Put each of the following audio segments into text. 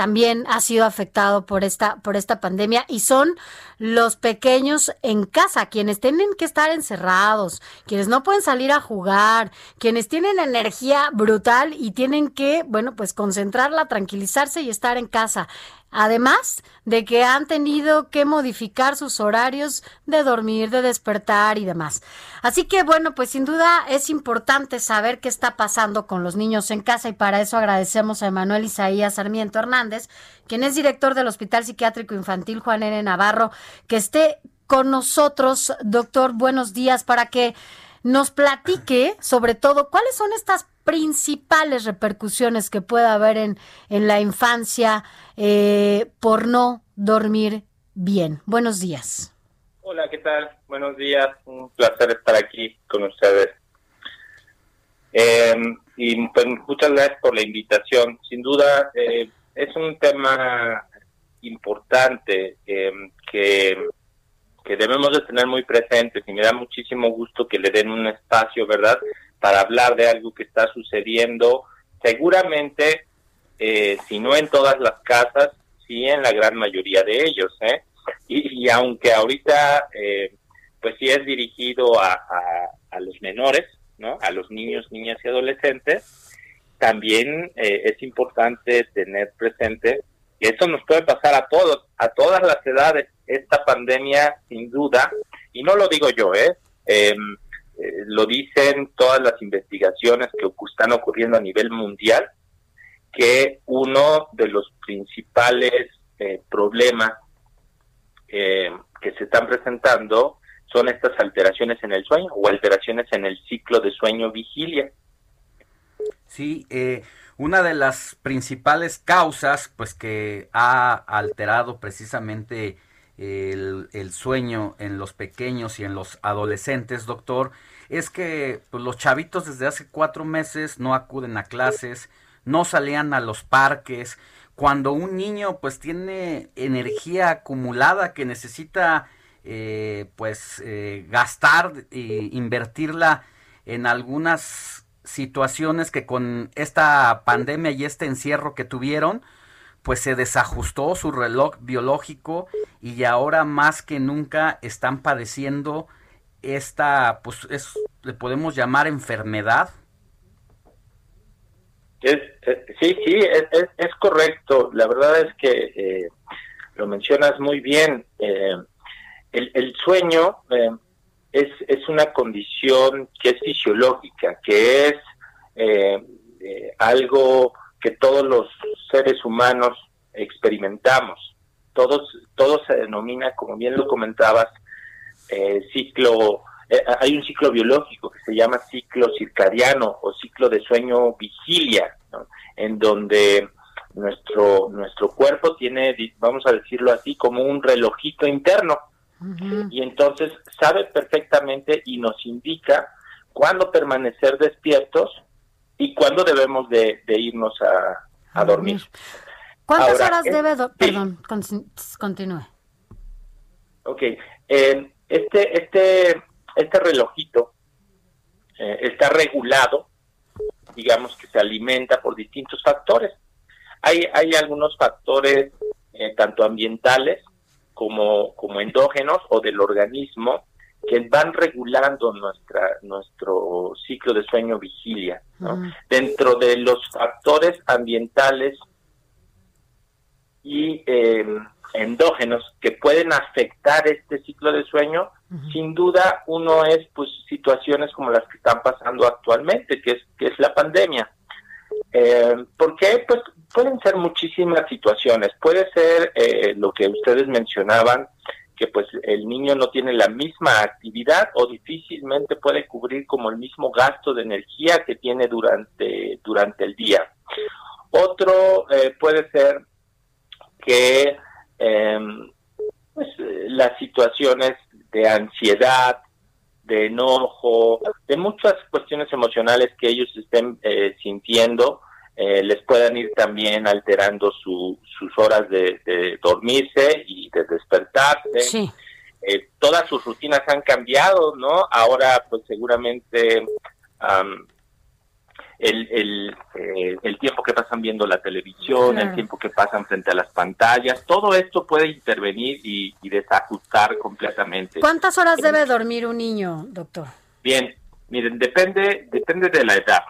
también ha sido afectado por esta, por esta pandemia y son los pequeños en casa, quienes tienen que estar encerrados, quienes no pueden salir a jugar, quienes tienen energía brutal y tienen que, bueno, pues concentrarla, tranquilizarse y estar en casa. Además de que han tenido que modificar sus horarios de dormir, de despertar y demás. Así que bueno, pues sin duda es importante saber qué está pasando con los niños en casa y para eso agradecemos a Emanuel Isaías Sarmiento Hernández, quien es director del Hospital Psiquiátrico Infantil Juan N. Navarro, que esté con nosotros. Doctor, buenos días para que nos platique sobre todo cuáles son estas principales repercusiones que puede haber en, en la infancia eh, por no dormir bien. Buenos días. Hola, ¿qué tal? Buenos días, un placer estar aquí con ustedes. Eh, y pues, muchas gracias por la invitación. Sin duda, eh, es un tema importante que, que debemos de tener muy presentes y me da muchísimo gusto que le den un espacio, ¿verdad?, para hablar de algo que está sucediendo, seguramente, eh, si no en todas las casas, sí en la gran mayoría de ellos, ¿eh? Y, aunque ahorita, eh, pues sí es dirigido a, a, los menores, ¿no? A los niños, niñas y adolescentes, también eh, es importante tener presente que esto nos puede pasar a todos, a todas las edades. Esta pandemia, sin duda, y no lo digo yo, ¿eh? eh eh, lo dicen todas las investigaciones que están ocurriendo a nivel mundial, que uno de los principales eh, problemas eh, que se están presentando son estas alteraciones en el sueño o alteraciones en el ciclo de sueño-vigilia. Sí, una de las principales causas, pues que ha alterado precisamente el, sueño en los pequeños y en los adolescentes, doctor, es que pues, los chavitos desde hace cuatro meses no acuden a clases, no salían a los parques. Cuando un niño pues tiene energía acumulada que necesita eh, pues eh, gastar e invertirla en algunas situaciones que con esta pandemia y este encierro que tuvieron, pues se desajustó su reloj biológico y ahora más que nunca están padeciendo esta, pues es, le podemos llamar enfermedad. Es, sí, sí, es, es, correcto. La verdad es que eh, lo mencionas muy bien. Eh, el, el, sueño eh, es, es una condición que es fisiológica, que es algo que todos los seres humanos experimentamos. Todos, todo se denomina, como bien lo comentabas, eh, ciclo, eh, hay un ciclo biológico que se llama ciclo circadiano o ciclo de sueño vigilia, en donde nuestro, nuestro cuerpo tiene, vamos a decirlo así, como un relojito interno. Y entonces sabe perfectamente y nos indica cuándo permanecer despiertos y cuándo debemos de, irnos a, dormir. ¿Cuántas horas debe... Perdón, continúe. Ok. Eh, este, este, este relojito eh, está regulado, digamos que se alimenta por distintos factores. Hay, hay algunos factores, eh, tanto ambientales como, como endógenos o del organismo, que van regulando nuestra, nuestro ciclo de sueño-vigilia. Dentro de los factores ambientales y eh, endógenos que pueden afectar este ciclo de sueño, sin duda uno es pues situaciones como las que están pasando actualmente, que es, que es la pandemia. Eh, porque pues pueden ser muchísimas situaciones. Puede ser eh, lo que ustedes mencionaban, que pues el niño no tiene la misma actividad o difícilmente puede cubrir como el mismo gasto de energía que tiene durante, durante el día. Otro eh, puede ser que em, pues, las situaciones de ansiedad, de enojo, de muchas cuestiones emocionales que ellos estén eh, sintiendo, eh, les puedan ir también alterando sus horas de, dormirse y de despertarse. Eh, todas sus rutinas han cambiado, ¿no? Ahora, pues seguramente el, el, eh, el, tiempo que pasan viendo la televisión, el tiempo que pasan frente a las pantallas, todo esto puede intervenir y, desajustar completamente. ¿Cuántas horas debe dormir un niño, doctor? Bien, miren, depende, depende de la edad.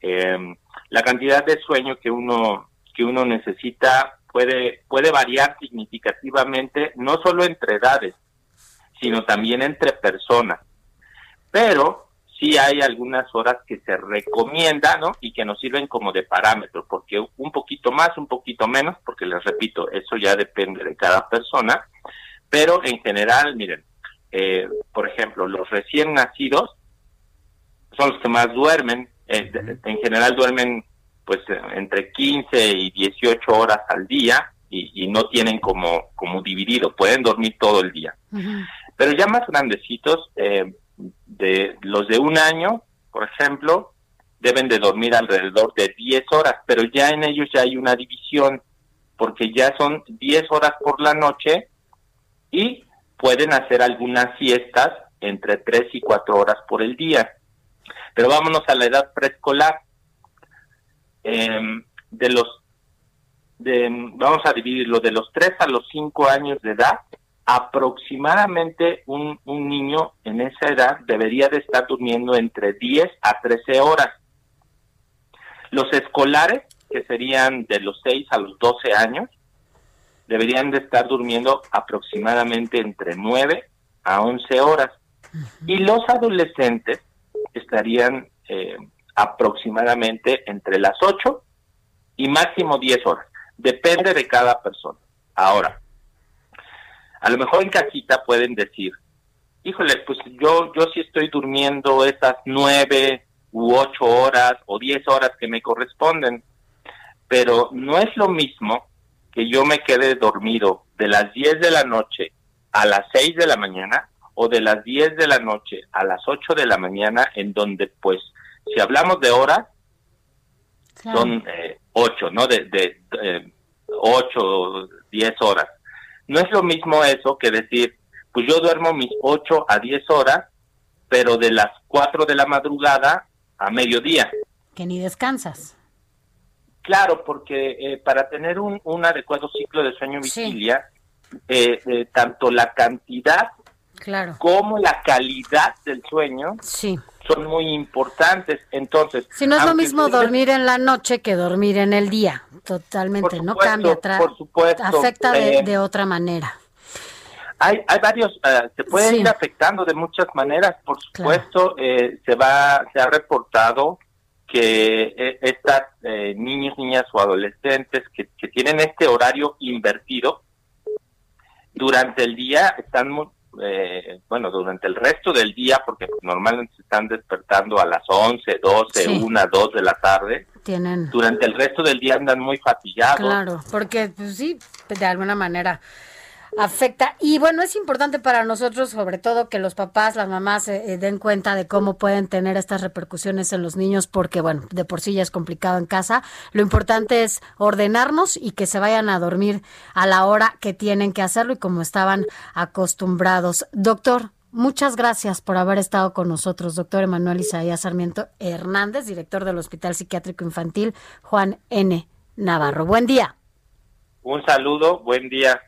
Em, la cantidad de sueño que uno, que uno necesita puede, puede variar significativamente, no solo entre edades, sino también entre personas. Pero sí hay algunas horas que se recomiendan, ¿no? Y que nos sirven como de parámetro, porque un poquito más, un poquito menos, porque les repito, eso ya depende de cada persona, pero en general, miren, eh, por ejemplo, los recién nacidos son los que más duermen, eh, en general duermen pues entre 15 y 18 horas al día y, no tienen como, como dividido, pueden dormir todo el día. Pero ya más grandecitos, eh, de los de un año, por ejemplo, deben de dormir alrededor de 10 horas, pero ya en ellos ya hay una división, porque ya son 10 horas por la noche y pueden hacer algunas siestas entre 3 y 4 horas por el día. Pero vámonos a la edad preescolar. Em, de los, de, vamos a dividirlo, de los 3 a los 5 años de edad, aproximadamente un, un, niño en esa edad debería de estar durmiendo entre 10 a 13 horas. Los escolares, que serían de los 6 a los 12 años, deberían de estar durmiendo aproximadamente entre 9 a 11 horas. Y los adolescentes estarían eh, aproximadamente entre las 8 y máximo 10 horas. Depende de cada persona. Ahora, a lo mejor en casita pueden decir, híjole, pues yo, yo sí estoy durmiendo esas nueve u ocho horas o diez horas que me corresponden, pero no es lo mismo que yo me quede dormido de las diez de la noche a las seis de la mañana o de las diez de la noche a las ocho de la mañana, en donde pues, si hablamos de horas, son eh, ocho, ¿no? De, de, eh, ocho o diez horas. No es lo mismo eso que decir, pues yo duermo mis 8 a 10 horas, pero de las 4 de la madrugada a mediodía. Que ni descansas. Claro, porque eh, para tener un, un, adecuado ciclo de sueño vigilia, eh, eh, tanto la cantidad claro. como la calidad del sueño sí. Son muy importantes. Entonces, si no es lo mismo dormir en la noche que dormir en el día. Totalmente, no cambia, por supuesto, afecta de, de, otra manera. Hay, hay varios, uh, se puede ir afectando de muchas maneras, por supuesto, eh, se va, se ha reportado que eh, estas eh, niños, niñas o adolescentes que, que tienen este horario invertido durante el día están muy, eh, bueno, durante el resto del día, porque normalmente se están despertando a las 11, 12, 1, 2 de la tarde. Tienen... Durante el resto del día andan muy fatigados. Claro, porque pues, sí, de alguna manera afecta. Y bueno, es importante para nosotros, sobre todo, que los papás, las mamás eh, eh, den cuenta de cómo pueden tener estas repercusiones en los niños, porque bueno, de por sí ya es complicado en casa. Lo importante es ordenarnos y que se vayan a dormir a la hora que tienen que hacerlo y como estaban acostumbrados. Doctor, Muchas gracias por haber estado con nosotros, doctor Emanuel Isaías Sarmiento Hernández, director del Hospital Psiquiátrico Infantil Juan N. Navarro. Buen día. Un saludo, buen día.